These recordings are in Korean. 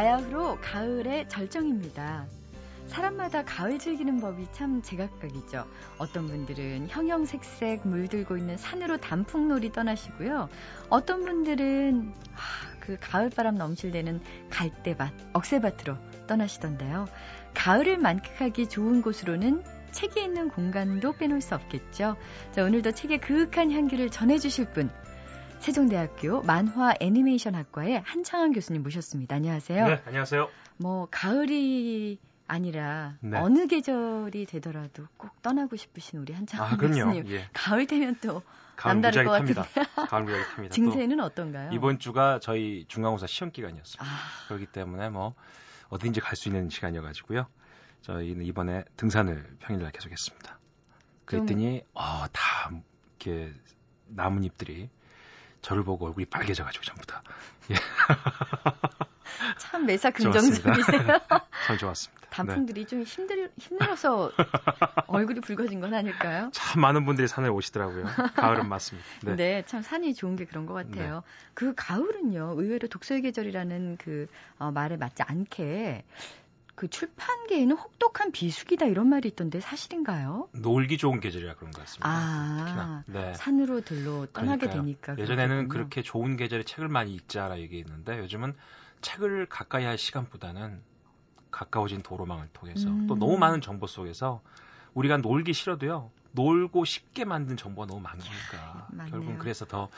바야흐로 가을의 절정입니다. 사람마다 가을 즐기는 법이 참 제각각이죠. 어떤 분들은 형형색색 물들고 있는 산으로 단풍놀이 떠나시고요. 어떤 분들은 아, 그 가을바람 넘실대는 갈대밭, 억새밭으로 떠나시던데요. 가을을 만끽하기 좋은 곳으로는 책이 있는 공간도 빼놓을 수 없겠죠. 자, 오늘도 책의 그윽한 향기를 전해주실 분, 세종대학교 만화 애니메이션 학과의 한창환 교수님 모셨습니다. 안녕하세요. 네, 안녕하세요. 뭐 가을이 아니라 네. 어느 계절이 되더라도 꼭 떠나고 싶으신 우리 한창환 아, 교수님. 예. 가을 되면 또 남다를 것 같은데. 가을 무지하게 탑니다. 증세는 어떤가요? 이번 주가 저희 중간고사 시험 기간이었습니다. 아... 그렇기 때문에 뭐 어딘지 갈 수 있는 시간이어가지고요. 저희는 이번에 등산을 평일날 계속했습니다. 그랬더니 좀... 어, 다 이렇게 나뭇잎들이 저를 보고 얼굴이 빨개져가지고 전부 다. 예. 참 매사 긍정적이세요. 참 좋았습니다. 단풍들이 네. 좀 힘들 힘들어서 얼굴이 붉어진 건 아닐까요? 참 많은 분들이 산에 오시더라고요. 가을은 맞습니다. 네. 네, 참 산이 좋은 게 그런 것 같아요. 네. 그 가을은요, 의외로 독서의 계절이라는 그 어, 말에 맞지 않게 그 출판계에는 혹독한 비수기다 이런 말이 있던데 사실인가요? 놀기 좋은 계절이라 그런 것 같습니다. 아, 네. 산으로 들로 떠나게 그러니까요. 되니까. 예전에는 그렇군요. 그렇게 좋은 계절에 책을 많이 읽자라 얘기했는데 요즘은 책을 가까이 할 시간보다는 가까워진 도로망을 통해서 음. 또 너무 많은 정보 속에서 우리가 놀기 싫어도요. 놀고 쉽게 만든 정보가 너무 많으니까 결국은 그래서 더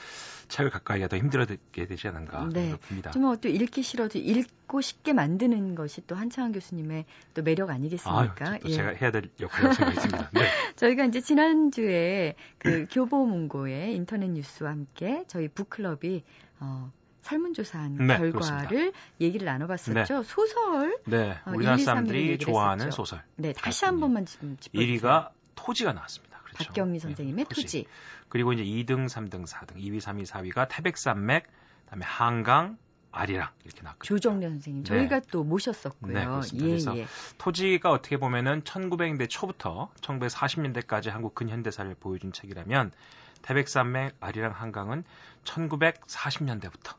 책을 가까이가 더 힘들어게 되지 않은가 네. 봅니다. 정말 또 읽기 싫어도 읽고 쉽게 만드는 것이 또 한창환 교수님의 또 매력 아니겠습니까? 아유, 예. 제가 해야 될 역할이라고 생각했습니다. 네. 저희가 이제 지난주에 그 교보문고의 인터넷 뉴스와 함께 저희 북클럽이 어, 설문조사한 네, 결과를 그렇습니다. 얘기를 나눠봤었죠. 네. 소설. 네, 어, 우리나라 사람들이 좋아하는 소설. 네, 다시 한 번만 짚어주세요. 1위가 토지가 나왔습니다. 그렇죠. 박경미 네, 선생님의 네, 토지. 토지. 그리고 이제 2등, 3등, 4등, 2위, 3위, 4위가 태백산맥, 그다음에 한강, 아리랑 이렇게 나왔거든요. 조정래 선생님 저희가 네. 또 모셨었고요. 네, 그렇습니다. 예, 그래서 예. 토지가 어떻게 보면은 1900년대 초부터 1940년대까지 한국 근현대사를 보여준 책이라면 태백산맥, 아리랑, 한강은 1940년대부터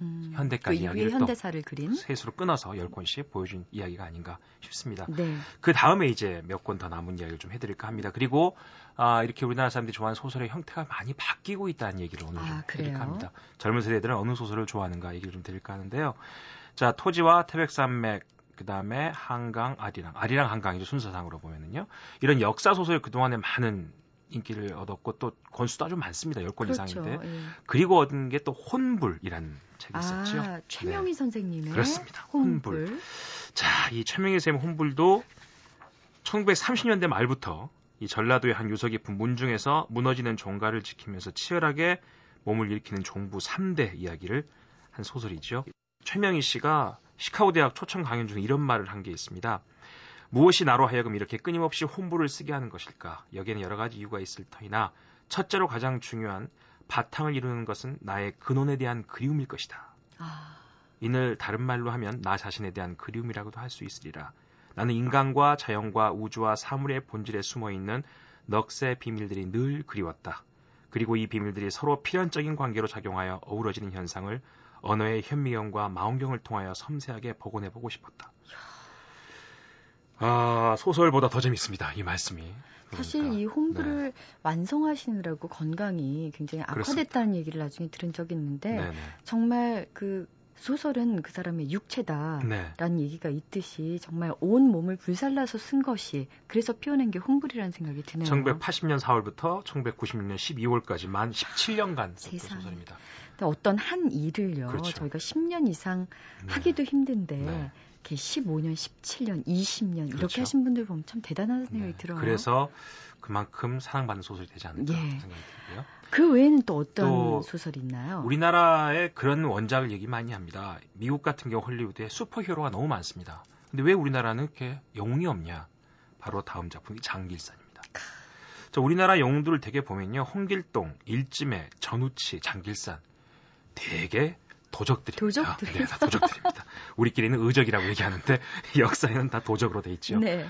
음, 현대까지 그 이야기를 현대사를 그린 셋으로 끊어서 10권씩 보여준 이야기가 아닌가 싶습니다. 네. 그 다음에 이제 몇 권 더 남은 이야기를 좀 해드릴까 합니다. 그리고 아, 이렇게 우리나라 사람들이 좋아하는 소설의 형태가 많이 바뀌고 있다는 얘기를 오늘 아, 좀 해드릴까 합니다. 젊은 세대들은 어느 소설을 좋아하는가 얘기를 좀 드릴까 하는데요. 자, 토지와 태백산맥 그 다음에 한강, 아리랑, 아리랑 한강이죠 순서상으로 보면은요. 이런 역사 소설 그동안에 많은 인기를 얻었고 또 권수도 아주 많습니다. 10권 그렇죠. 이상인데. 예. 그리고 얻은 게 또 혼불이라는 책이 있었죠. 아, 최명희 네. 선생님의 그렇습니다. 혼불. 혼불. 자, 이 최명희 선생님 혼불도 1930년대 말부터 이 전라도의 한 유서 깊은 문중에서 무너지는 종가를 지키면서 치열하게 몸을 일으키는 종부 3대 이야기를 한 소설이죠. 최명희 씨가 시카고 대학 초청 강연 중에 이런 말을 한 게 있습니다. 무엇이 나로 하여금 이렇게 끊임없이 홍보를 쓰게 하는 것일까? 여기에는 여러 가지 이유가 있을 터이나 첫째로 가장 중요한 바탕을 이루는 것은 나의 근원에 대한 그리움일 것이다. 아... 이를 다른 말로 하면 나 자신에 대한 그리움이라고도 할 수 있으리라. 나는 인간과 자연과 우주와 사물의 본질에 숨어 있는 넋의 비밀들이 늘 그리웠다. 그리고 이 비밀들이 서로 필연적인 관계로 작용하여 어우러지는 현상을 언어의 현미경과 마음경을 통하여 섬세하게 복원해 보고 싶었다. 아, 소설보다 더 재밌습니다. 이 말씀이. 사실 그러니까. 이 홍보를 네. 완성하시느라고 건강이 굉장히 악화됐다는. 얘기를 나중에 들은 적이 있는데 네네. 정말 그 소설은 그 사람의 육체다라는 네. 얘기가 있듯이 정말 온 몸을 불살라서 쓴 것이 그래서 피어낸 게 홍불이라는 생각이 드네요. 1980년 4월부터 1996년 12월까지 만 17년간 썼던 소설입니다. 어떤 한 일을요. 그렇죠. 저희가 10년 이상 네. 하기도 힘든데 네. 이렇게 15년, 17년, 20년 그렇죠. 이렇게 하신 분들 보면 참 대단한 생각이 네. 들어요. 그래서 그만큼 사랑받는 소설이 되지 않을까 예. 생각이 들고요. 그 외에는 또 어떤 또 소설이 있나요? 우리나라에 그런 원작을 얘기 많이 합니다. 미국 같은 경우 헐리우드에 슈퍼히어로가 너무 많습니다. 근데 왜 우리나라는 이렇게 영웅이 없냐? 바로 다음 작품이 장길산입니다. 자, 우리나라 영웅들을 되게 보면요. 홍길동, 일지매, 전우치, 장길산 되게 도적들입니다. 도적들. 네, 다 도적들입니다. 우리끼리는 의적이라고 얘기하는데 역사에는 다 도적으로 돼 있죠. 네.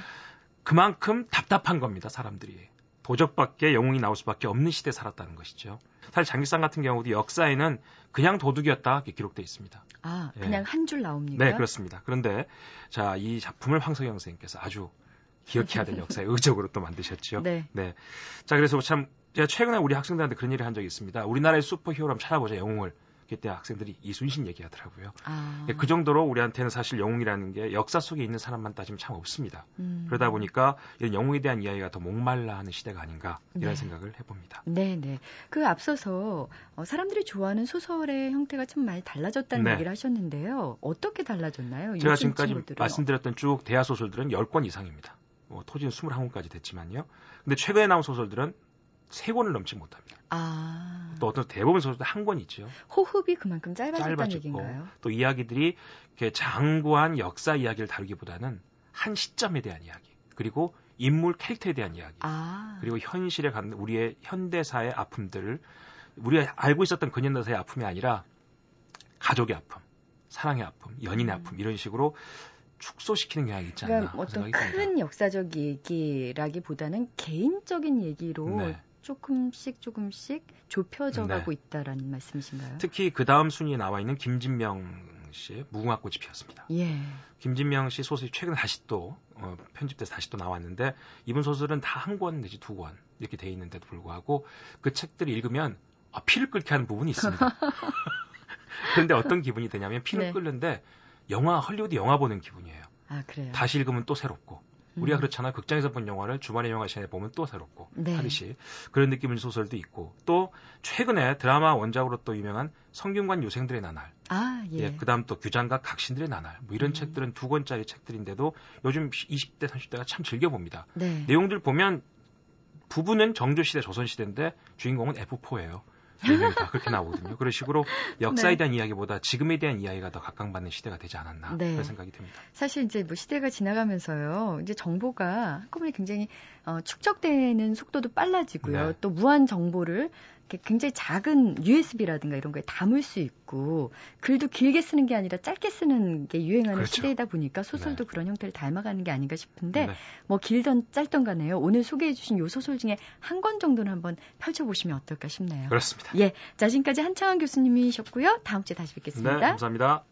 그만큼 답답한 겁니다, 사람들이. 도적밖에 영웅이 나올 수밖에 없는 시대에 살았다는 것이죠. 사실 장기상 같은 경우도 역사에는 그냥 도둑이었다 이렇게 기록되어 있습니다. 아, 그냥 예. 한줄 나옵니까? 네, 그렇습니다. 그런데 자, 이 작품을 황석영 선생님께서 아주 기억해야 될 역사의 의적으로 또 만드셨죠. 네. 네. 자, 그래서 참 제가 최근에 우리 학생들한테 그런 얘기를 한 적이 있습니다. 우리나라의 슈퍼히어로 한번 찾아보자, 영웅을. 그때 학생들이 이순신 얘기하더라고요. 아. 그 정도로 우리한테는 사실 영웅이라는 게 역사 속에 있는 사람만 따지면 참 없습니다. 음. 그러다 보니까 이런 영웅에 대한 이야기가 더 목말라 하는 시대가 아닌가 이런 네. 생각을 해봅니다. 네, 네. 그 앞서서 어, 사람들이 좋아하는 소설의 형태가 참 많이 달라졌다는 네. 얘기를 하셨는데요. 어떻게 달라졌나요? 제가 지금까지 친구들은? 말씀드렸던 쭉 대하 소설들은 10권 이상입니다. 뭐 토지는 21권까지 됐지만요. 근데 최근에 나온 소설들은 세 권을 넘지 못합니다. 아. 또 어떤 대부분 소설도 한 권 있죠. 호흡이 그만큼 짧아졌다는 얘기인가요? 또 이야기들이 장구한 역사 이야기를 다루기보다는 한 시점에 대한 이야기, 그리고 인물 캐릭터에 대한 이야기, 아. 그리고 현실에 갖는 우리의 현대사의 아픔들을 우리가 알고 있었던 근현대사의 아픔이 아니라 가족의 아픔, 사랑의 아픔, 연인의 음. 아픔 이런 식으로 축소시키는 경향이 있지 않나 그러니까 어떤 큰 듭니다. 역사적 얘기라기보다는 개인적인 얘기로 네. 조금씩 조금씩 좁혀져 네. 가고 있다라는 말씀이신가요? 특히 그 다음 순위에 나와 있는 김진명 씨의 무궁화꽃이 피었습니다. 예. 김진명 씨 소설이 최근에 다시 또 어, 편집돼서 다시 또 나왔는데 이분 소설은 다 한 권 내지 두 권 이렇게 돼 있는데도 불구하고 그 책들을 읽으면 아, 피를 끓게 하는 부분이 있습니다. 그런데 어떤 기분이 되냐면 피를 네. 끓는데 영화 헐리우드 영화 보는 기분이에요. 아, 그래요? 다시 읽으면 또 새롭고 우리가 음. 그렇잖아요. 극장에서 본 영화를 주말에 영화 시간에 보면 또 새롭고 네. 하듯이 그런 느낌의 소설도 있고 또 최근에 드라마 원작으로 또 유명한 성균관 요생들의 나날 아, 예. 예 그다음 또 규장과 각신들의 나날 뭐 이런 음. 책들은 두 권짜리 책들인데도 요즘 20대 30대가 참 즐겨 봅니다. 네. 내용들 보면 부부는 정조시대 조선시대인데 주인공은 F4예요. 네다 그렇게 나오거든요. 그런 식으로 역사에 네. 대한 이야기보다 지금에 대한 이야기가 더 각광받는 시대가 되지 않았나 네. 그런 생각이 듭니다. 사실 이제 뭐 시대가 지나가면서요. 이제 정보가 한꺼번에 굉장히 어, 축적되는 속도도 빨라지고요. 네. 또 무한 정보를 굉장히 작은 USB라든가 이런 거에 담을 수 있고 글도 길게 쓰는 게 아니라 짧게 쓰는 게 유행하는 그렇죠. 시대이다 보니까 소설도 네. 그런 형태를 닮아가는 게 아닌가 싶은데 네. 뭐 길던 짧던 간에요. 오늘 소개해 주신 요 소설 중에 한 권 정도는 한번 펼쳐보시면 어떨까 싶네요. 그렇습니다. 예. 자, 지금까지 한창원 교수님이셨고요. 다음 주에 다시 뵙겠습니다. 네, 감사합니다.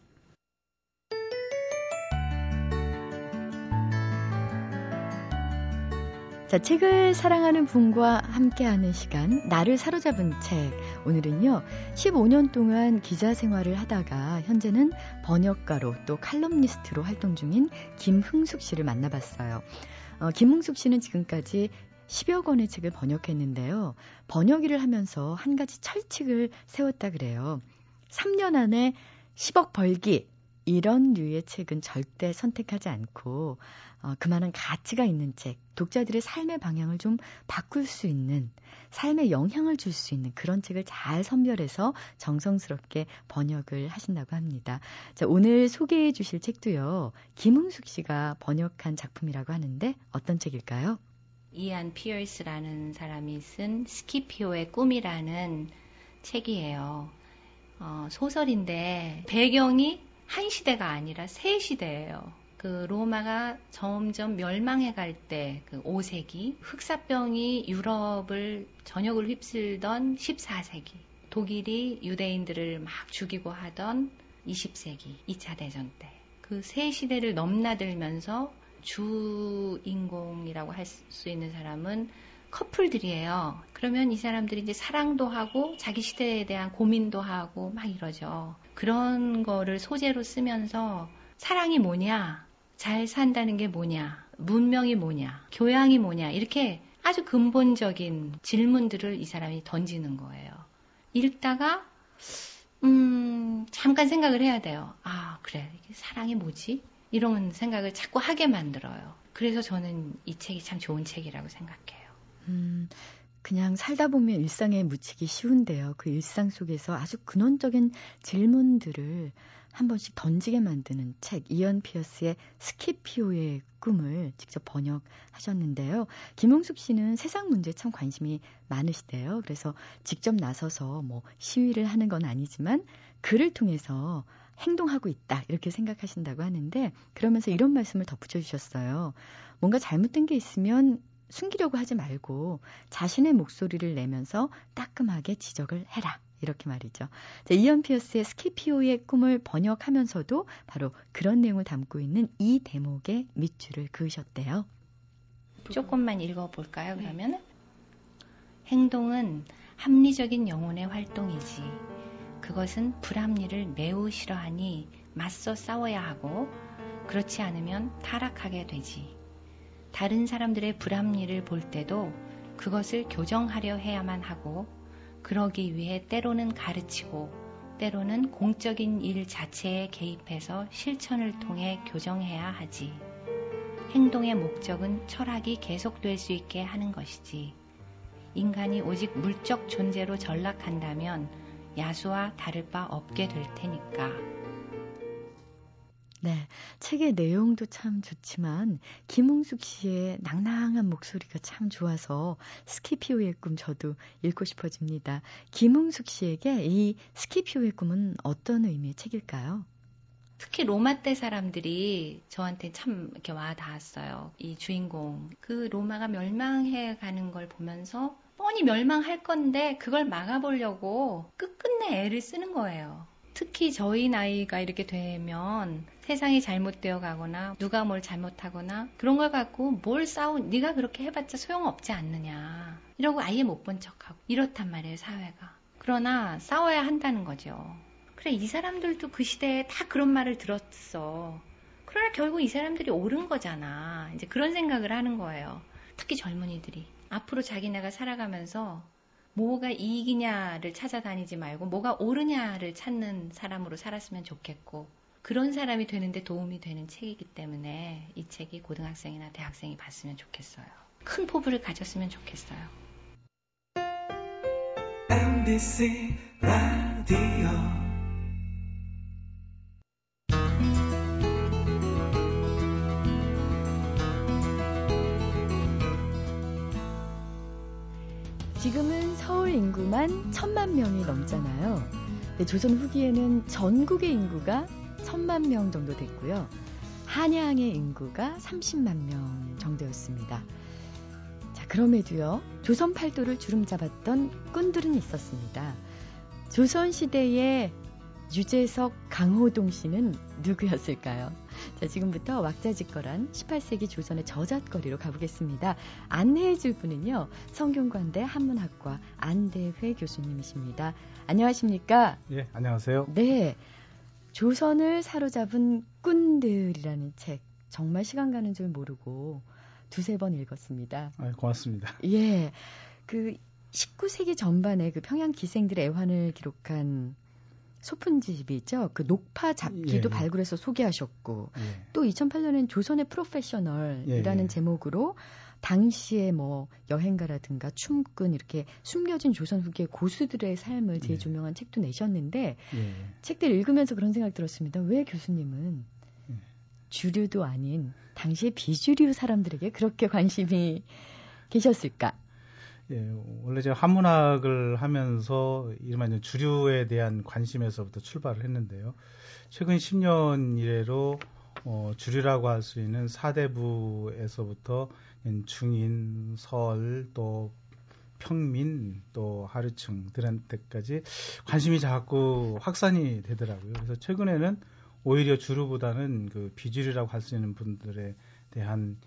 자, 책을 사랑하는 분과 함께하는 시간, 나를 사로잡은 책. 오늘은요, 15년 동안 기자 생활을 하다가 현재는 번역가로 또 칼럼니스트로 활동 중인 김흥숙 씨를 만나봤어요. 어, 김흥숙 씨는 지금까지 10여 권의 책을 번역했는데요. 번역 일을 하면서 한 가지 철칙을 세웠다 그래요. 3년 안에 10억 벌기. 이런 류의 책은 절대 선택하지 않고 어, 그만한 가치가 있는 책, 독자들의 삶의 방향을 좀 바꿀 수 있는, 삶에 영향을 줄 수 있는 그런 책을 잘 선별해서 정성스럽게 번역을 하신다고 합니다. 자, 오늘 소개해 주실 책도요, 김흥숙 씨가 번역한 작품이라고 하는데 어떤 책일까요? 이안 피어스라는 사람이 쓴 스키피오의 꿈이라는 책이에요. 어, 소설인데 배경이 한 시대가 아니라 세 시대예요. 그 로마가 점점 멸망해 갈 때 그 5세기 흑사병이 유럽을 전역을 휩쓸던 14세기 독일이 유대인들을 막 죽이고 하던 20세기 2차 대전 때 그 세 시대를 넘나들면서 주인공이라고 할 수 있는 사람은 커플들이에요. 그러면 이 사람들이 이제 사랑도 하고 자기 시대에 대한 고민도 하고 막 이러죠. 그런 거를 소재로 쓰면서 사랑이 뭐냐? 잘 산다는 게 뭐냐, 문명이 뭐냐, 교양이 뭐냐, 이렇게 아주 근본적인 질문들을 이 사람이 던지는 거예요. 읽다가, 음, 잠깐 생각을 해야 돼요. 아, 그래. 사랑이 뭐지? 이런 생각을 자꾸 하게 만들어요. 그래서 저는 이 책이 참 좋은 책이라고 생각해요. 음, 그냥 살다 보면 일상에 묻히기 쉬운데요. 그 일상 속에서 아주 근원적인 질문들을 한 번씩 던지게 만드는 책 이언 피어스의 스키피오의 꿈을 직접 번역하셨는데요. 김홍숙 씨는 세상 문제에 참 관심이 많으시대요. 그래서 직접 나서서 뭐 시위를 하는 건 아니지만 글을 통해서 행동하고 있다 이렇게 생각하신다고 하는데 그러면서 이런 말씀을 덧붙여 주셨어요. 뭔가 잘못된 게 있으면 숨기려고 하지 말고 자신의 목소리를 내면서 따끔하게 지적을 해라. 이렇게 말이죠. 자, 이언 피어스의 스키피오의 꿈을 번역하면서도 바로 그런 내용을 담고 있는 이 대목에 밑줄을 그으셨대요. 조금만 읽어볼까요, 그러면? 행동은 합리적인 영혼의 활동이지. 그것은 불합리를 매우 싫어하니 맞서 싸워야 하고, 그렇지 않으면 타락하게 되지. 다른 사람들의 불합리를 볼 때도 그것을 교정하려 해야만 하고, 그러기 위해 때로는 가르치고 때로는 공적인 일 자체에 개입해서 실천을 통해 교정해야 하지. 행동의 목적은 철학이 계속될 수 있게 하는 것이지. 인간이 오직 물적 존재로 전락한다면 야수와 다를 바 없게 될 테니까. 네. 책의 내용도 참 좋지만 김웅숙 씨의 낭낭한 목소리가 참 좋아서 스키피오의 꿈 저도 읽고 싶어집니다. 김웅숙 씨에게 이 스키피오의 꿈은 어떤 의미의 책일까요? 특히 로마 때 사람들이 저한테 참 이렇게 와 닿았어요. 이 주인공. 그 로마가 멸망해 가는 걸 보면서 뻔히 멸망할 건데 그걸 막아보려고 끝끝내 애를 쓰는 거예요. 특히 저희 나이가 이렇게 되면 세상이 잘못되어 가거나 누가 뭘 잘못하거나 그런 걸 갖고 뭘 싸우 네가 그렇게 해봤자 소용없지 않느냐. 이러고 아예 못 본 척하고 이렇단 말이에요 사회가. 그러나 싸워야 한다는 거죠. 그래 이 사람들도 그 시대에 다 그런 말을 들었어. 그러나 결국 이 사람들이 옳은 거잖아. 이제 그런 생각을 하는 거예요. 특히 젊은이들이. 앞으로 자기네가 살아가면서 뭐가 이익이냐를 찾아다니지 말고 뭐가 옳으냐를 찾는 사람으로 살았으면 좋겠고 그런 사람이 되는데 도움이 되는 책이기 때문에 이 책이 고등학생이나 대학생이 봤으면 좋겠어요. 큰 포부를 가졌으면 좋겠어요. MBC 라디오 지금은 서울 인구만 천만 명이 넘잖아요. 조선 후기에는 전국의 인구가 천만 명 정도 됐고요. 한양의 인구가 30만 명 정도였습니다. 자, 그럼에도요, 조선 팔도를 주름 잡았던 꾼들은 있었습니다. 조선 시대의 유재석, 강호동 씨는 누구였을까요? 자, 지금부터 왁자지껄한 18세기 조선의 저잣거리로 가보겠습니다. 안내해 줄 분은요, 성균관대 한문학과 안대회 교수님이십니다. 안녕하십니까? 예, 안녕하세요. 네. 조선을 사로잡은 꾼들이라는 책. 정말 시간 가는 줄 모르고 두세 번 읽었습니다. 아, 고맙습니다. 예. 그 19세기 전반에 그 평양 기생들의 애환을 기록한 소품 집이 있죠. 그 녹파 잡기도 예, 예. 발굴해서 소개하셨고 예. 또 2008년엔 조선의 프로페셔널이라는 예, 예. 제목으로 당시에 뭐 여행가라든가 춤꾼 이렇게 숨겨진 조선 후기의 고수들의 삶을 재조명한 책도 내셨는데 책들 읽으면서 그런 생각 들었습니다. 왜 교수님은 주류도 아닌 당시의 비주류 사람들에게 그렇게 관심이 계셨을까? 예, 원래 제가 한문학을 하면서 이른바 주류에 대한 관심에서부터 출발을 했는데요. 최근 10년 이래로 어, 주류라고 할 수 있는 사대부에서부터 중인, 설, 또 평민, 또 하류층들한테까지 관심이 자꾸 확산이 되더라고요. 그래서 최근에는 오히려 주류보다는 그 비주류라고 할 수 있는 분들에 대한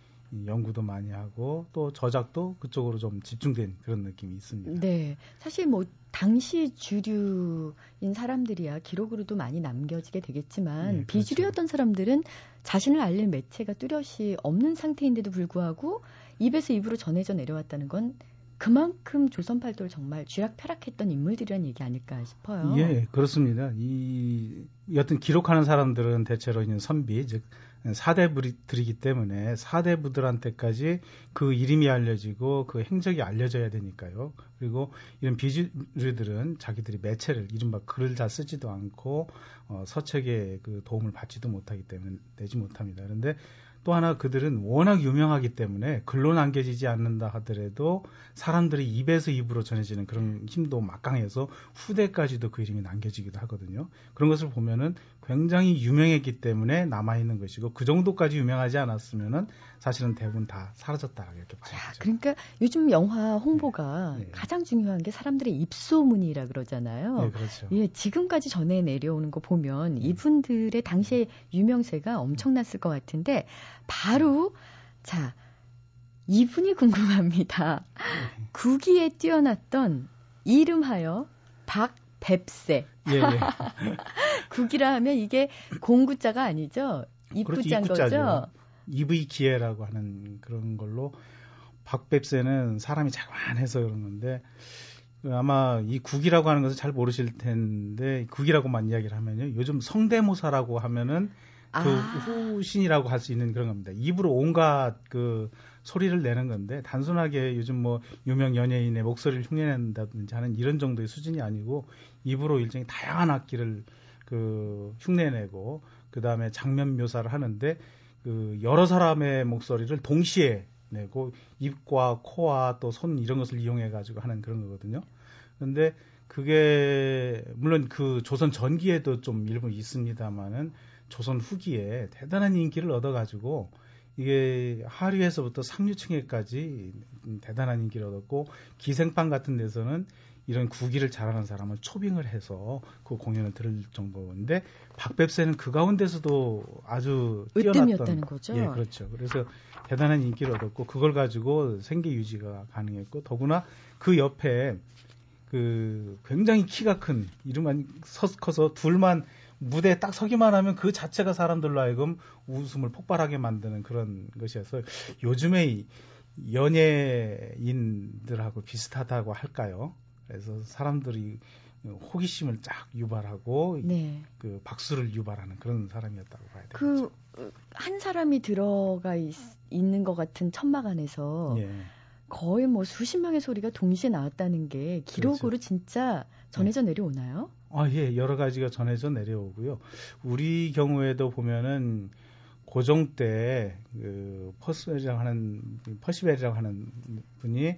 연구도 많이 하고 또 저작도 그쪽으로 좀 집중된 그런 느낌이 있습니다. 네. 사실 뭐 당시 주류인 사람들이야 기록으로도 많이 남겨지게 되겠지만 네, 그렇죠. 비주류였던 사람들은 자신을 알릴 매체가 뚜렷이 없는 상태인데도 불구하고 입에서 입으로 전해져 내려왔다는 건 그만큼 조선 팔도를 정말 쥐락펴락했던 인물들이라는 얘기 아닐까 싶어요. 예, 그렇습니다. 이 여튼 기록하는 사람들은 대체로 있는 선비, 즉 사대부들이기 때문에 사대부들한테까지 그 이름이 알려지고 그 행적이 알려져야 되니까요. 그리고 이런 비주류들은 자기들이 매체를 이른바 글을 다 쓰지도 않고 어, 서책에 그 도움을 받지도 못하기 때문에 내지 못합니다. 그런데 또 하나 그들은 워낙 유명하기 때문에 글로 남겨지지 않는다 하더라도 사람들이 입에서 입으로 전해지는 그런 힘도 막강해서 후대까지도 그 이름이 남겨지기도 하거든요. 그런 것을 보면은 굉장히 유명했기 때문에 남아있는 것이고 그 정도까지 유명하지 않았으면은 사실은 대부분 다 사라졌다 이렇게 봐야죠. 그러니까 요즘 영화 홍보가 네. 가장 중요한 게 사람들의 입소문이라 그러잖아요. 네, 그렇죠. 예, 지금까지 전해 내려오는 거 보면 네. 이분들의 당시의 유명세가 엄청났을 것 같은데 바로 자 이분이 궁금합니다. 네. 구기에 뛰어났던 이름하여 박백세. 예, 예. 국이라 하면 이게 공구자가 아니죠? 입구자인 거죠? EV 기회라고 하는 그런 걸로 박백세는 사람이 자그만해서 그런 건데 아마 이 국이라고 하는 것을 잘 모르실 텐데 국이라고만 이야기를 하면요. 요즘 성대모사라고 하면은 그 아. 후신이라고 할 수 있는 그런 겁니다. 입으로 온갖 그 소리를 내는 건데 단순하게 요즘 뭐 유명 연예인의 목소리를 흉내낸다든지 하는 이런 정도의 수준이 아니고 입으로 일종의 다양한 악기를 그 흉내내고 그 다음에 장면 묘사를 하는데 그 여러 사람의 목소리를 동시에 내고 입과 코와 또 손 이런 것을 이용해 가지고 하는 그런 거거든요. 그런데 그게 물론 그 조선 전기에도 좀 일부 있습니다만은 조선 후기에 대단한 인기를 얻어 가지고 이게 하류에서부터 상류층에까지 대단한 인기를 얻었고 기생방 같은 데서는 이런 구기를 잘하는 사람을 초빙을 해서 그 공연을 들을 정도인데 박백세는 그 가운데서도 아주 뛰어났던 거죠. 예, 그렇죠. 그래서 대단한 인기를 얻었고 그걸 가지고 생계 유지가 가능했고 더구나 그 옆에 그 굉장히 키가 큰 이름만 커서 둘만 무대에 딱 서기만 하면 그 자체가 사람들로 하여금 웃음을 폭발하게 만드는 그런 것이어서 요즘의 연예인들하고 비슷하다고 할까요? 그래서 사람들이 호기심을 쫙 유발하고 네. 그 박수를 유발하는 그런 사람이었다고 봐야 되겠죠. 그 한 사람이 들어가 있, 는것 같은 천막 안에서 예. 거의 뭐 수십 명의 소리가 동시에 나왔다는 게 기록으로 그렇죠. 진짜 전해져 네. 내려오나요? 아, 예, 여러 가지가 전해져 내려오고요. 우리 경우에도 보면은 고종 때그 퍼스벨이라고 하는 퍼시벨이라고 하는 분이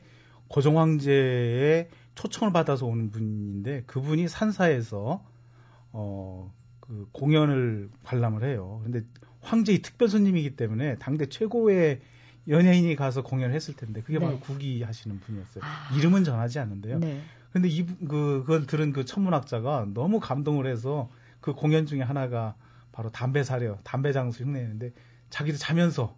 고종 황제의 초청을 받아서 오는 분인데 그분이 산사에서 어 그 공연을 관람을 해요. 그런데 황제의 특별 손님이기 때문에 당대 최고의 연예인이 가서 공연을 했을 텐데 그게 네. 바로 국이 하시는 분이었어요. 아. 이름은 전하지 않는데요. 네. 근데 이, 그, 그걸 들은 그 천문학자가 너무 감동을 해서 그 공연 중에 하나가 바로 담배 사려, 담배 장수 흉내내는데 자기도 자면서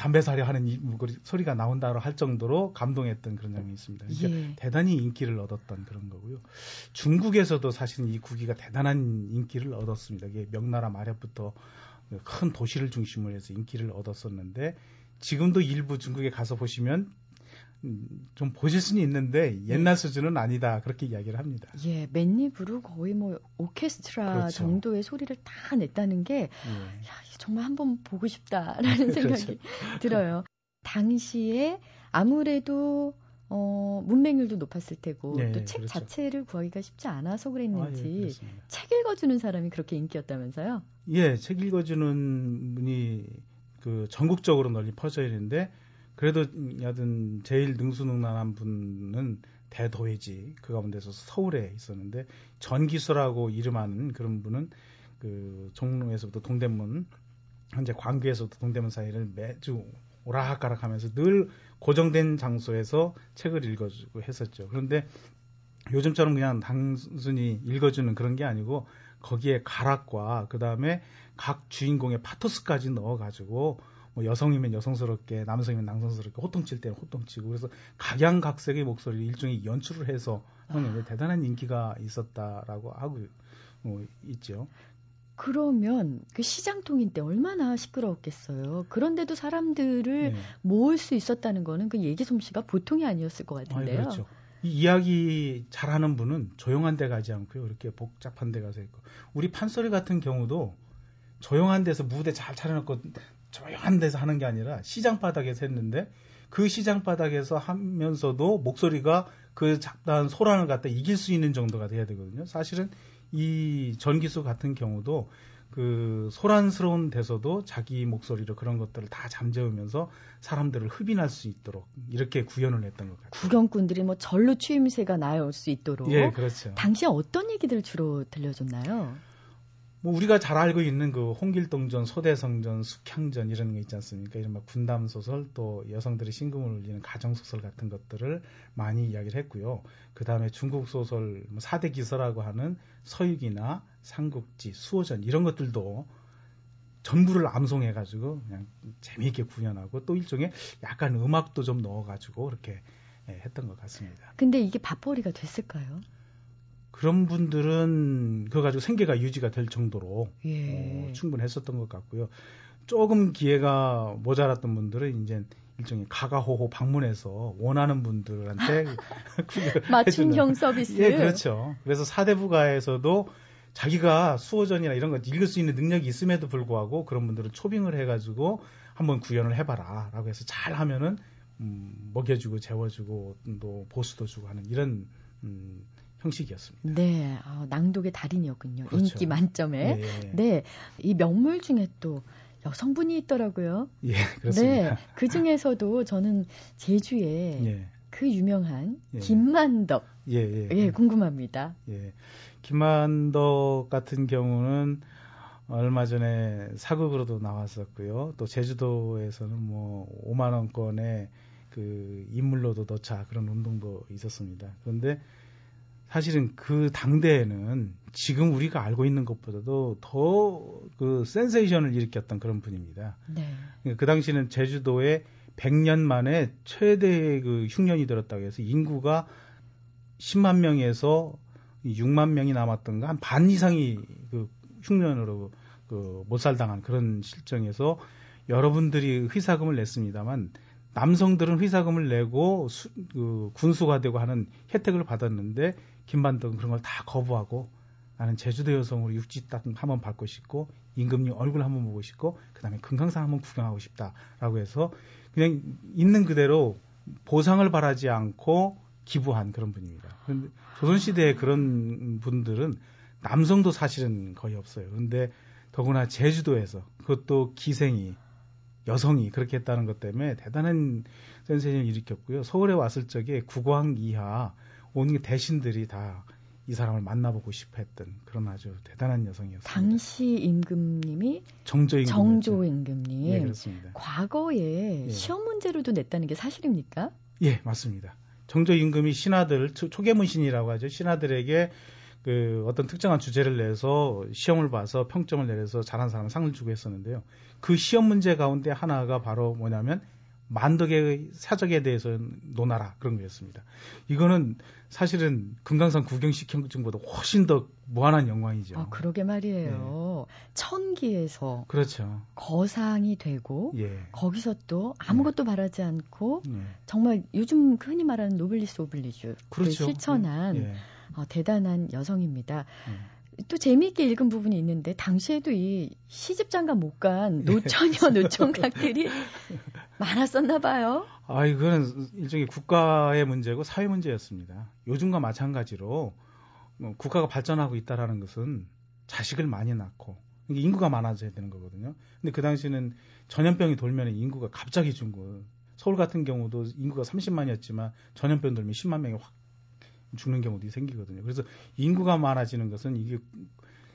담배 사려 하는 이, 소리가 나온다고 할 정도로 감동했던 그런 장면이 있습니다. 그러니까 예. 대단히 인기를 얻었던 그런 거고요. 중국에서도 사실은 이 국기가 대단한 인기를 얻었습니다. 이게 명나라 말엽부터 큰 도시를 중심으로 해서 인기를 얻었었는데 지금도 일부 중국에 가서 보시면 좀 보실 수는 있는데 옛날 수준은 아니다 그렇게 이야기를 합니다. 예, 맨입으로 거의 뭐 오케스트라 그렇죠. 정도의 소리를 다 냈다는 게 예. 야, 정말 한번 보고 싶다라는 생각이 그렇죠. 들어요. 당시에 아무래도 어, 문맹률도 높았을 테고 네, 또책 그렇죠. 자체를 구하기가 쉽지 않아서 그랬는지 아, 예, 책 읽어주는 사람이 그렇게 인기였다면서요? 예, 책 읽어주는 분이 그 전국적으로 널리 퍼져 있는데 그래도 여든 제일 능수능란한 분은 대도회지 그 가운데서 서울에 있었는데 전기수라고 이름하는 그런 분은 그 종로에서부터 동대문 현재 광교에서부터 동대문 사이를 매주 오락가락하면서 늘 고정된 장소에서 책을 읽어주고 했었죠. 그런데 요즘처럼 그냥 단순히 읽어주는 그런 게 아니고 거기에 가락과 그 다음에 각 주인공의 파토스까지 넣어가지고 뭐 여성이면 여성스럽게, 남성이면 남성스럽게 호통칠 때는 호통치고 그래서 각양각색의 목소리를 일종의 연출을 해서 하는 아. 대단한 인기가 있었다라고 하고 뭐 있죠. 그러면 그 시장통인 때 얼마나 시끄러웠겠어요. 그런데도 사람들을 네. 모을 수 있었다는 거는 그 얘기 솜씨가 보통이 아니었을 것 같은데요. 아, 그렇죠. 이 이야기 잘하는 분은 조용한 데 가지 않고요. 이렇게 복잡한 데 가서 있고. 우리 판소리 같은 경우도 조용한 데서 무대 잘 차려놓고 조용한 데서 하는 게 아니라 시장 바닥에서 했는데 그 시장 바닥에서 하면서도 목소리가 그 잡다한 소란을 갖다 이길 수 있는 정도가 돼야 되거든요. 사실은 이 전기수 같은 경우도 그 소란스러운 데서도 자기 목소리로 그런 것들을 다 잠재우면서 사람들을 흡인할 수 있도록 이렇게 구현을 했던 것 같아요. 구경꾼들이 뭐 절로 추임새가 나올 수 있도록. 예, 그렇죠. 당시에 어떤 얘기들 주로 들려줬나요? 뭐 우리가 잘 알고 있는 그 홍길동전, 소대성전, 숙향전 이런 거 있지 않습니까? 이런 막 군담 소설 또 여성들의 신금을 울리는 가정 소설 같은 것들을 많이 이야기를 했고요. 그 다음에 중국 소설 뭐 사대 기서라고 하는 서유기나 삼국지, 수호전 이런 것들도 전부를 암송해가지고 그냥 재미있게 구현하고 또 일종의 약간 음악도 좀 넣어가지고 그렇게 예, 했던 것 같습니다. 근데 이게 밥벌이가 됐을까요? 그런 분들은 그거 가지고 생계가 유지가 될 정도로 예. 어, 충분했었던 것 같고요. 조금 기회가 모자랐던 분들은 이제 일종의 가가호호 방문해서 원하는 분들한테 맞춤형 서비스. 예, 그렇죠. 그래서 사대부가에서도 자기가 수호전이나 이런 거 읽을 수 있는 능력이 있음에도 불구하고 그런 분들은 초빙을 해가지고 한번 구현을 해봐라라고 해서 잘 하면은 음, 먹여주고 재워주고 또 보수도 주고 하는 이런 음, 형식이었습니다. 네, 어, 낭독의 달인이었군요. 그렇죠. 인기 만점에. 네, 네, 이 명물 중에 또 여성분이 있더라고요. 예, 그렇습니다. 네, 그 중에서도 저는 제주에 예, 그 유명한 예. 김만덕, 예, 예. 예, 궁금합니다. 예. 김만덕 같은 경우는 얼마 전에 사극으로도 나왔었고요. 또 제주도에서는 뭐 5만 원권의 그 인물로도 넣자 그런 운동도 있었습니다. 그런데 사실은 그 당대에는 지금 우리가 알고 있는 것보다도 더 그 센세이션을 일으켰던 그런 분입니다. 네. 그 당시는 제주도에 100년 만에 최대의 그 흉년이 들었다고 해서 인구가 10만 명에서 6만 명이 남았던가 한 반 이상이 그 흉년으로 그 못살당한 그런 실정에서 여러분들이 회사금을 냈습니다만 남성들은 회사금을 내고 수, 그 군수가 되고 하는 혜택을 받았는데 김반덕은 그런 걸 다 거부하고 나는 제주도 여성으로 육지 딱 한번 밟고 싶고 임금님 얼굴 한번 보고 싶고 그다음에 금강산 한번 구경하고 싶다라고 해서 그냥 있는 그대로 보상을 바라지 않고 기부한 그런 분입니다. 그런데 조선 시대에 그런 분들은 남성도 사실은 거의 없어요. 그런데 더구나 제주도에서 그것도 기생이 여성이 그렇게 했다는 것 때문에 대단한 센세이션을 일으켰고요. 서울에 왔을 적에 국왕 이하 온 대신들이 다 이 사람을 만나보고 싶어 했던 그런 아주 대단한 여성이었습니다. 당시 임금님이 정조 임금. 정조 임금님. 예, 그렇습니다. 과거에 예. 시험 문제로도 냈다는 게 사실입니까? 예, 맞습니다. 정조 임금이 신하들 초- 초계문신이라고 하죠. 신하들에게 그 어떤 특정한 주제를 내서 시험을 봐서 평점을 내려서 잘한 사람 상을 주고 했었는데요. 그 시험 문제 가운데 하나가 바로 뭐냐면 만덕의 사적에 대해서 논하라 그런 거였습니다. 이거는 사실은 금강산 구경시켜 준 것보다 훨씬 더 무한한 영광이죠. 아, 그러게 말이에요. 천기에서 그렇죠. 거상이 되고 예. 거기서 또 아무것도 바라지 않고 예. 정말 요즘 흔히 말하는 노블리스 오블리주를 그렇죠. 실천한 예. 어, 대단한 여성입니다. 예. 또 재미있게 읽은 부분이 있는데 당시에도 이 시집장가 못간 예. 노처녀 노총각들이 많았었나 봐요. 아, 이거는 일종의 국가의 문제고 사회 문제였습니다. 요즘과 마찬가지로 어, 국가가 발전하고 있다라는 것은 자식을 많이 낳고 이게 인구가 많아져야 되는 거거든요. 근데 그 당시는 전염병이 돌면 인구가 갑자기 준 거. 서울 같은 경우도 인구가 30만이었지만 전염병 돌면 10만 명이 확 죽는 경우도 생기거든요. 그래서 인구가 많아지는 것은 이게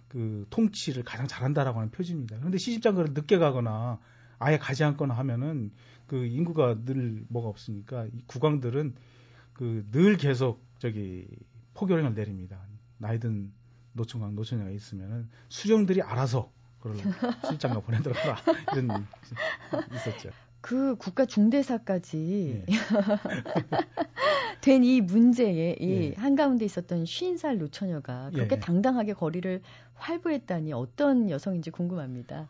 그 통치를 가장 잘한다라고 하는 표지입니다. 그런데 시집장가를 늦게 가거나 아예 가지 않거나 하면은 그 인구가 늘 뭐가 없으니까 이 국왕들은 그 늘 계속 저기 포교령을 내립니다. 나이든 노총각 노처녀가 있으면은 수령들이 알아서 그걸 실장가 보내더라 이런 있었죠. 그 국가 중대사까지 예. 된이 문제에 이 예. 한가운데 있었던 50살 노처녀가 그렇게 예. 당당하게 거리를 활보했다니 어떤 여성인지 궁금합니다.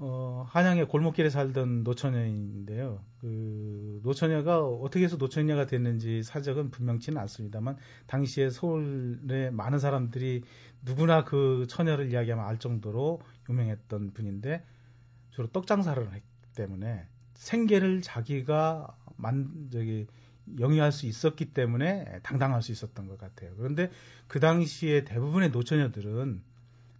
어, 한양의 골목길에 살던 노처녀인데요. 그 노처녀가 어떻게 해서 노처녀가 됐는지 사적은 분명치는 않습니다만 당시에 서울에 많은 사람들이 누구나 그 처녀를 이야기하면 알 정도로 유명했던 분인데 주로 떡 장사를 했기 때문에 생계를 자기가 만 저기 영위할 수 있었기 때문에 당당할 수 있었던 것 같아요. 그런데 그 당시에 대부분의 노처녀들은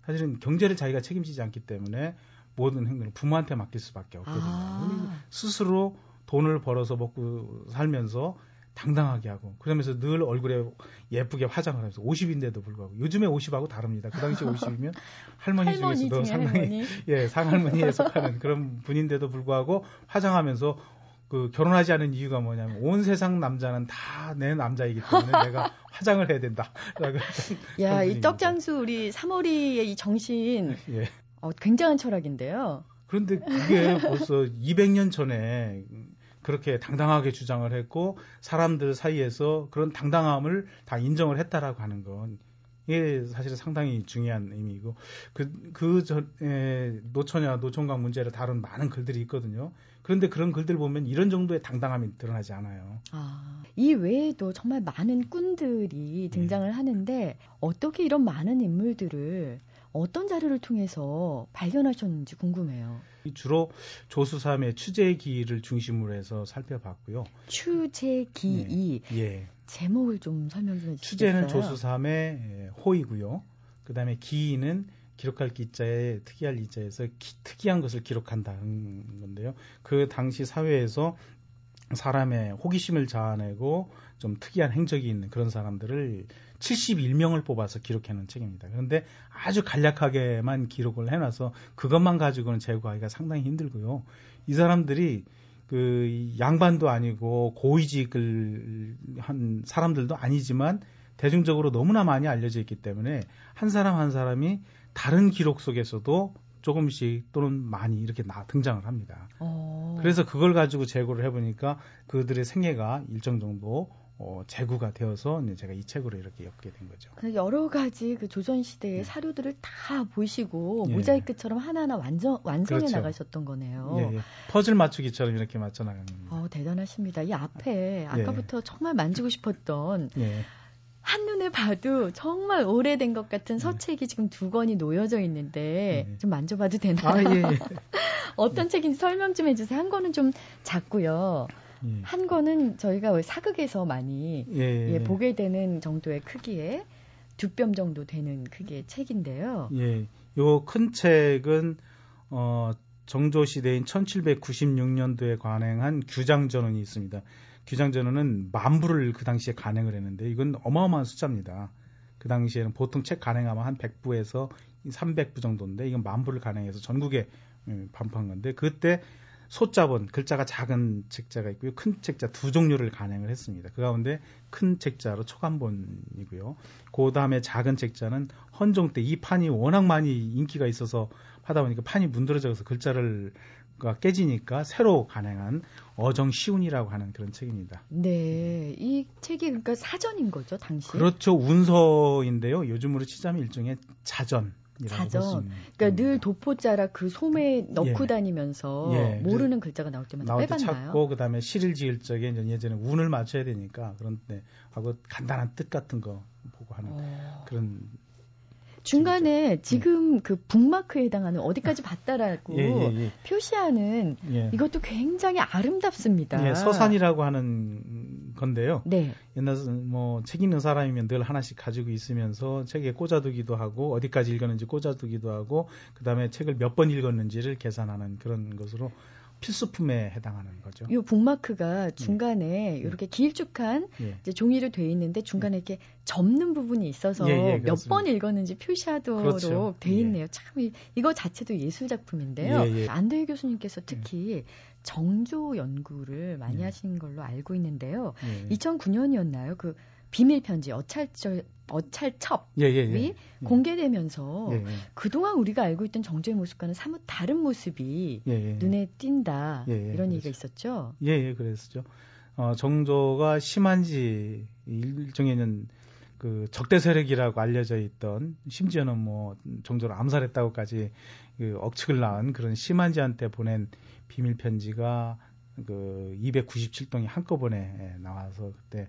사실은 경제를 자기가 책임지지 않기 때문에 모든 행동을 부모한테 맡길 수밖에 없거든요. 아. 스스로 돈을 벌어서 먹고 살면서 당당하게 하고 그러면서 늘 얼굴에 예쁘게 화장을 하면서 50인데도 불구하고 요즘에 50하고 다릅니다. 그 당시 50이면 할머니, 할머니 중에서도 상당히 할머니. 예 상할머니에 속하는 그런 분인데도 불구하고 화장하면서 그 결혼하지 않은 이유가 뭐냐면 온 세상 남자는 다 내 남자이기 때문에 내가 화장을 해야 된다. 야, 이 떡장수 우리 사머리의 이 정신 예. 어, 굉장한 철학인데요. 그런데 그게 벌써 200년 전에 그렇게 당당하게 주장을 했고 사람들 사이에서 그런 당당함을 다 인정을 했다라고 하는 건 이게 사실은 상당히 중요한 의미이고 그그 전에 노처녀 노총각 문제를 다룬 많은 글들이 있거든요. 그런데 그런 글들 보면 이런 정도의 당당함이 드러나지 않아요. 아, 이 외에도 정말 많은 꾼들이 등장을 네. 하는데 어떻게 이런 많은 인물들을 어떤 자료를 통해서 발견하셨는지 궁금해요. 주로 조수삼의 추재기를 중심으로 해서 살펴봤고요. 추재기. 네. 예. 제목을 좀 설명 좀 해주시겠어요? 추재는 조수삼의 호이고요. 그다음에 기는 기록할 기자에 특이할 이자에서 기, 특이한 것을 기록한다는 건데요. 그 당시 사회에서 사람의 호기심을 자아내고 좀 특이한 행적이 있는 그런 사람들을 71명을 뽑아서 기록해놓은 책입니다. 그런데 아주 간략하게만 기록을 해놔서 그것만 가지고는 제거하기가 상당히 힘들고요. 이 사람들이 그 양반도 아니고 고위직을 한 사람들도 아니지만 대중적으로 너무나 많이 알려져 있기 때문에 한 사람 한 사람이 다른 기록 속에서도 조금씩 또는 많이 이렇게 나 등장을 합니다. 오. 어. 그래서 그걸 가지고 재고를 해보니까 그들의 생애가 일정 정도 어, 재구가 되어서 이제 제가 이 책으로 이렇게 엮게 된 거죠. 그 여러 가지 그 조선 시대의 네. 사료들을 다 보시고 예. 모자이크처럼 하나하나 완전 완성해 그렇죠. 나가셨던 거네요. 예, 예. 퍼즐 맞추기처럼 이렇게 맞춰 나가는. 어 대단하십니다. 이 앞에 예. 아까부터 정말 만지고 싶었던. 예. 한눈에 봐도 정말 오래된 것 같은 네. 서책이 지금 두 권이 놓여져 있는데 네. 좀 만져봐도 되나요? 아, 예, 예. 어떤 책인지 설명 좀 해주세요. 한 권은 좀 작고요. 예. 한 권은 저희가 왜 사극에서 많이 예, 예, 예. 보게 되는 정도의 크기의 두뼘 정도 되는 크기의 책인데요. 예, 요 큰 책은 어, 정조 시대인 1796년도에 관행한 규장 전원이 있습니다. 규장 전원은 만 부를 그 당시에 간행을 했는데 이건 어마어마한 숫자입니다. 그 당시에는 보통 책 간행하면 한 100부에서 300부 정도인데 이건 만 부를 간행해서 전국에 음, 반포한 건데 그때 소자본 글자가 작은 책자가 있고요. 큰 책자 두 종류를 간행을 했습니다. 그 가운데 큰 책자로 초간본이고요. 그 다음에 작은 책자는 헌종 때 이 판이 워낙 많이 인기가 있어서 하다 보니까 판이 문드러져서 글자를 가 깨지니까 새로 간행한 어정 시운이라고 하는 그런 책입니다. 네, 이 책이 그러니까 사전인 거죠, 당시. 그렇죠, 운서인데요. 요즘으로 치자면 일종의 자전. 자전. 그러니까 늘 도포자라 그 소매에 넣고 예. 다니면서 예. 모르는 글자가 나올 때마다 나올 빼봤나요? 때 찾고 그다음에 시를 지을 적에 이제 예전에 운을 맞춰야 되니까 그런데 하고 간단한 뜻 같은 거 보고 하는 어. 그런 중간에 네. 지금 네. 그 북마크에 해당하는 어디까지 봤다라고 예, 예, 예. 표시하는 예. 이것도 굉장히 아름답습니다. 예, 서산이라고 하는 건데요. 네. 옛날 뭐 책 읽는 사람이면 늘 하나씩 가지고 있으면서 책에 꽂아두기도 하고 어디까지 읽었는지 꽂아두기도 하고 그다음에 책을 몇 번 읽었는지를 계산하는 그런 것으로 필수품에 해당하는 거죠. 이 북마크가 중간에 예. 이렇게 길쭉한 예. 종이로 돼 있는데 중간에 이렇게 접는 부분이 있어서 예, 예 몇번 읽었는지 표시하도록 그렇죠. 돼 예. 있네요. 참 이, 이거 자체도 예술 작품인데요. 예, 안도희 교수님께서 특히 정조 연구를 많이 하신 걸로 알고 있는데요. 2009년이었나요? 그 비밀 편지 어찰절 어찰첩이 예, 예, 예. 예. 공개되면서 예, 예. 그동안 우리가 알고 있던 정조의 모습과는 사뭇 다른 모습이 눈에 띈다 이런 얘기가 있었죠. 예, 예, 그랬었죠. 어, 정조가 심한지 일종의는 그 적대 세력이라고 알려져 있던 심지어는 뭐 정조를 암살했다고까지 그 억측을 낳은 그런 심한지한테 보낸 비밀 편지가 그 297동이 한꺼번에 나와서 그때 예,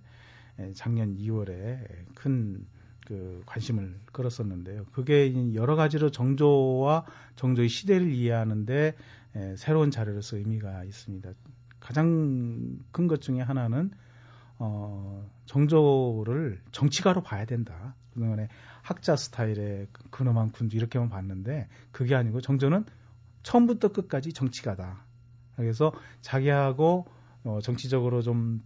작년 2월에 큰 그 관심을 끌었었는데요. 그게 여러 가지로 정조와 정조의 시대를 이해하는데 예, 새로운 자료로서 의미가 있습니다. 가장 큰 것 중에 하나는 어, 정조를 정치가로 봐야 된다. 그동안에 학자 스타일의 근엄한 군주 이렇게만 봤는데 그게 아니고 정조는 처음부터 끝까지 정치가다. 그래서 자기하고 어, 정치적으로 좀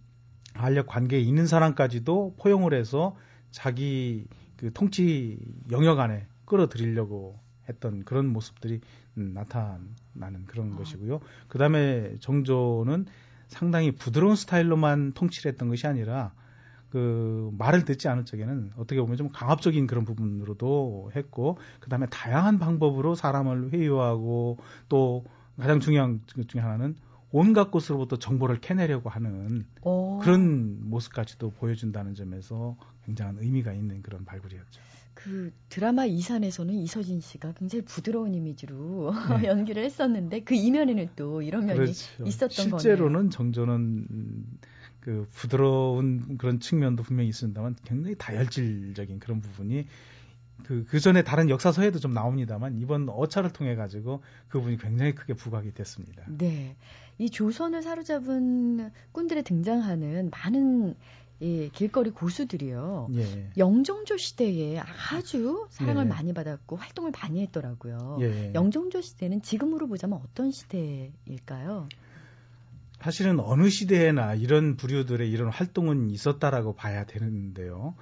알력 관계에 있는 사람까지도 포용을 해서 자기 그 통치 영역 안에 끌어들이려고 했던 그런 모습들이 음, 나타나는 그런 어. 것이고요. 그 다음에 정조는 상당히 부드러운 스타일로만 통치를 했던 것이 아니라 그 말을 듣지 않을 적에는 어떻게 보면 좀 강압적인 그런 부분으로도 했고 그 다음에 다양한 방법으로 사람을 회유하고 또 가장 중요한 것 중에 하나는 온갖 곳으로부터 정보를 캐내려고 하는 오. 그런 모습까지도 보여준다는 점에서 굉장한 의미가 있는 그런 발굴이었죠. 그 드라마 이산에서는 이서진 씨가 굉장히 부드러운 이미지로 네. 연기를 했었는데 그 이면에는 또 이런 면이 그렇죠. 있었던 거네요. 실제로는 정조는 그 부드러운 그런 측면도 분명히 있습니다만 굉장히 다혈질적인 그런 부분이 그, 그 전에 다른 역사서에도 좀 나옵니다만 이번 어차를 통해 가지고 그 부분이 굉장히 크게 부각이 됐습니다. 네. 이 조선을 사로잡은 꾼들에 등장하는 많은 이 길거리 고수들이요. 예. 영종조 시대에 아주 사랑을 예. 많이 받았고 활동을 많이 했더라고요. 예. 영종조 시대는 지금으로 보자면 어떤 시대일까요? 사실은 어느 시대에나 이런 부류들의 이런 활동은 있었다라고 봐야 되는데요.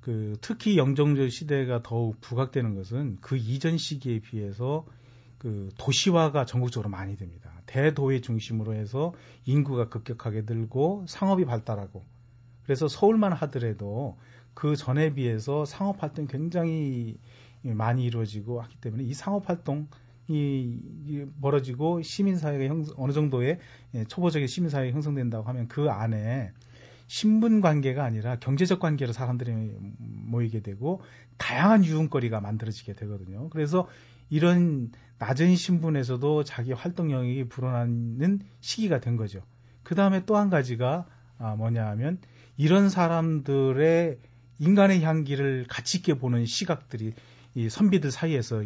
그 특히 영종조 시대가 더욱 부각되는 것은 그 이전 시기에 비해서 그 도시화가 전국적으로 많이 됩니다. 대도의 중심으로 해서 인구가 급격하게 늘고 상업이 발달하고 그래서 서울만 하더라도 그 전에 비해서 상업 활동이 굉장히 많이 이루어지고 하기 때문에 이 상업 활동 이 벌어지고 시민 사회가 형, 어느 정도의 예, 초보적인 시민 사회가 형성된다고 하면 그 안에 신분 관계가 아니라 경제적 관계로 사람들이 모이게 되고 다양한 유흥거리가 만들어지게 되거든요. 그래서 이런 낮은 신분에서도 자기 활동 영역이 불어나는 시기가 된 거죠. 그 다음에 또 한 가지가 아, 뭐냐 하면 이런 사람들의 인간의 향기를 가치 있게 보는 시각들이 이 선비들 사이에서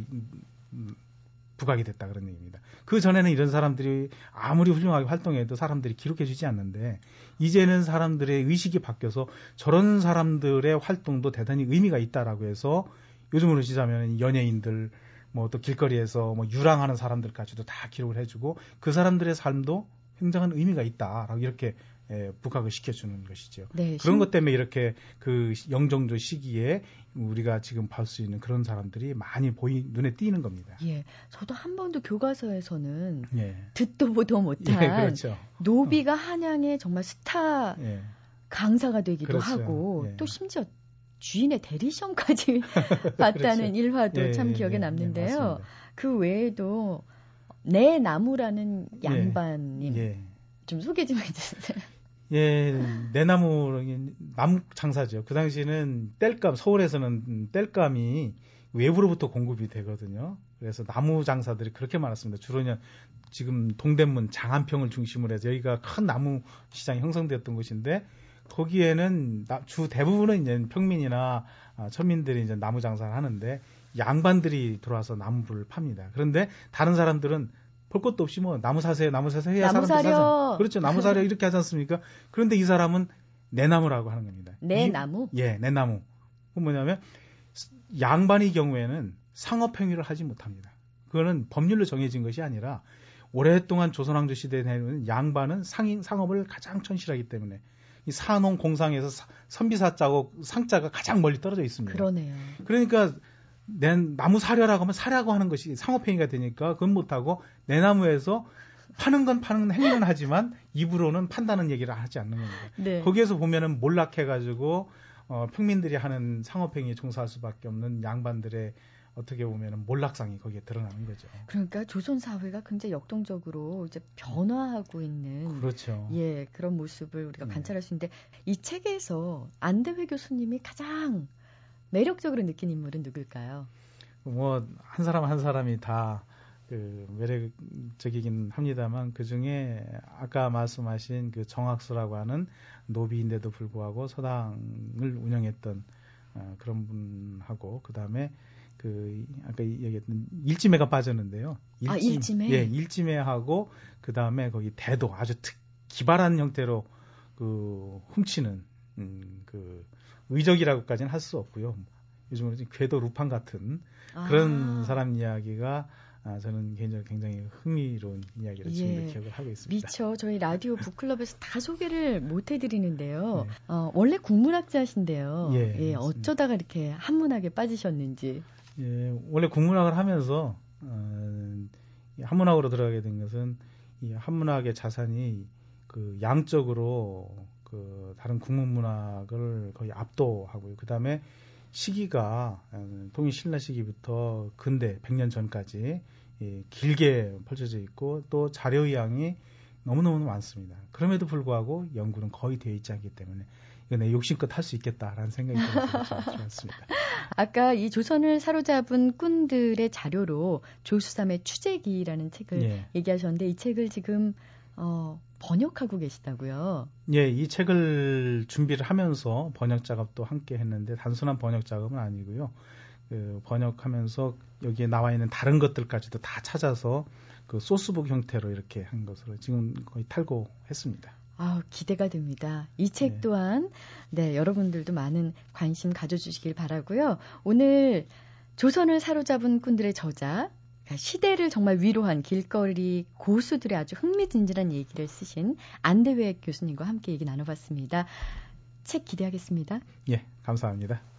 부각이 됐다 그런 얘기입니다. 그 전에는 이런 사람들이 아무리 훌륭하게 활동해도 사람들이 기록해주지 않는데 이제는 사람들의 의식이 바뀌어서 저런 사람들의 활동도 대단히 의미가 있다라고 해서 요즘으로 치자면 연예인들 뭐 또 길거리에서 뭐 유랑하는 사람들까지도 다 기록을 해주고 그 사람들의 삶도 굉장한 의미가 있다라고 이렇게 예, 부각을 시켜주는 것이죠. 네, 그런 신... 것 때문에 이렇게 그 영종조 시기에 우리가 지금 볼 수 있는 그런 사람들이 많이 보이 눈에 띄는 겁니다. 예, 저도 한 번도 교과서에서는 예. 듣도 보도 못한 예, 그렇죠. 노비가 어. 한양의 정말 스타 예. 강사가 되기도 그렇죠. 하고 예. 또 심지어 주인의 대리시험까지 봤다는 그렇죠. 일화도 예, 참 기억에 남는데요. 그 외에도 내 나무라는 양반님 좀 소개 좀 해주세요. 예, 내나무 나무 장사죠. 그 당시에는 땔감 서울에서는 땔감이 외부로부터 공급이 되거든요. 그래서 나무 장사들이 그렇게 많았습니다. 주로는 지금 동대문 장안평을 중심으로 해서 여기가 큰 나무 시장이 형성되었던 곳인데 거기에는 주 대부분은 이제 평민이나 아, 천민들이 이제 나무 장사를 하는데 양반들이 들어와서 나무를 팝니다. 그런데 다른 사람들은 볼 것도 없이 뭐 나무 사세요, 나무 사세요 해야 나무 사람들 사죠. 그렇죠. 나무 사려 이렇게 하지 않습니까? 그런데 이 사람은 내 나무라고 하는 겁니다. 내 이, 나무? 예, 내 나무. 그 뭐냐면 양반의 경우에는 상업 행위를 하지 못합니다. 그거는 법률로 정해진 것이 아니라 오랫동안 조선왕조 시대에는 양반은 상인 상업을 가장 천실하기 때문에 이 산농 공상에서 선비사 자고 상자가 가장 멀리 떨어져 있습니다. 그러네요. 그러니까 내 나무 사려라고 하면 사려고 하는 것이 상업행위가 되니까 그건 못하고 내 나무에서 파는 건 파는 행위는 하지만 입으로는 판다는 얘기를 하지 않는 겁니다. 네. 거기에서 보면은 몰락해가지고 어, 평민들이 하는 상업행위에 종사할 수밖에 없는 양반들의 어떻게 보면은 몰락상이 거기에 드러나는 거죠. 그러니까 조선 사회가 굉장히 역동적으로 이제 변화하고 있는 그렇죠. 예 그런 모습을 우리가 네. 관찰할 수 있는데 이 책에서 안대회 교수님이 가장 매력적으로 느낀 인물은 누굴까요? 뭐 한 사람 한 사람이 다 그 매력적이긴 합니다만 그 중에 아까 말씀하신 그 정학수라고 하는 노비인데도 불구하고 서당을 운영했던 어, 그런 분하고 그 다음에 그 아까 얘기했던 일지매가 빠졌는데요. 일지, 아 일지매? 예, 일지매하고 그 다음에 거기 대도 아주 특, 기발한 형태로 그 훔치는 음, 그 의적이라고까지는 할 수 없고요. 요즘으로 궤도 루팡 같은 그런 아. 사람 이야기가 아, 저는 개인적으로 굉장히 흥미로운 이야기를 지금 예. 기억을 하고 있습니다. 미처 저희 라디오 북클럽에서 다 소개를 못 해드리는데요. 네. 어, 원래 국문학자신데요. 예, 예. 어쩌다가 이렇게 한문학에 빠지셨는지. 예, 원래 국문학을 하면서 어, 이 한문학으로 들어가게 된 것은 이 한문학의 자산이 그 양적으로 그 다른 국문 문학을 거의 압도하고요. 그 다음에 시기가 어, 통일 신라 시기부터 근대 100년 전까지 예, 길게 펼쳐져 있고 또 자료의 양이 너무너무 많습니다. 그럼에도 불구하고 연구는 거의 되어 있지 않기 때문에 이거 내 욕심껏 할 수 있겠다라는 생각이 들었습니다. 아까 이 조선을 사로잡은 꾼들의 자료로 조수삼의 추재기라는 책을 예. 얘기하셨는데 이 책을 지금 어, 번역하고 계시다고요. 예, 이 책을 준비를 하면서 번역 작업도 함께 했는데 단순한 번역 작업은 아니고요. 그 번역하면서 여기에 나와 있는 다른 것들까지도 다 찾아서 그 소스북 형태로 이렇게 한 것으로 지금 거의 탈고했습니다. 아, 기대가 됩니다. 이책 네. 또한 네, 여러분들도 많은 관심 가져 주시길 바라고요. 오늘 조선을 사로잡은 꾼들의 저자 시대를 정말 위로한 길거리 고수들의 아주 흥미진진한 얘기를 쓰신 안대회 교수님과 함께 얘기 나눠봤습니다. 책 기대하겠습니다. 예, 감사합니다.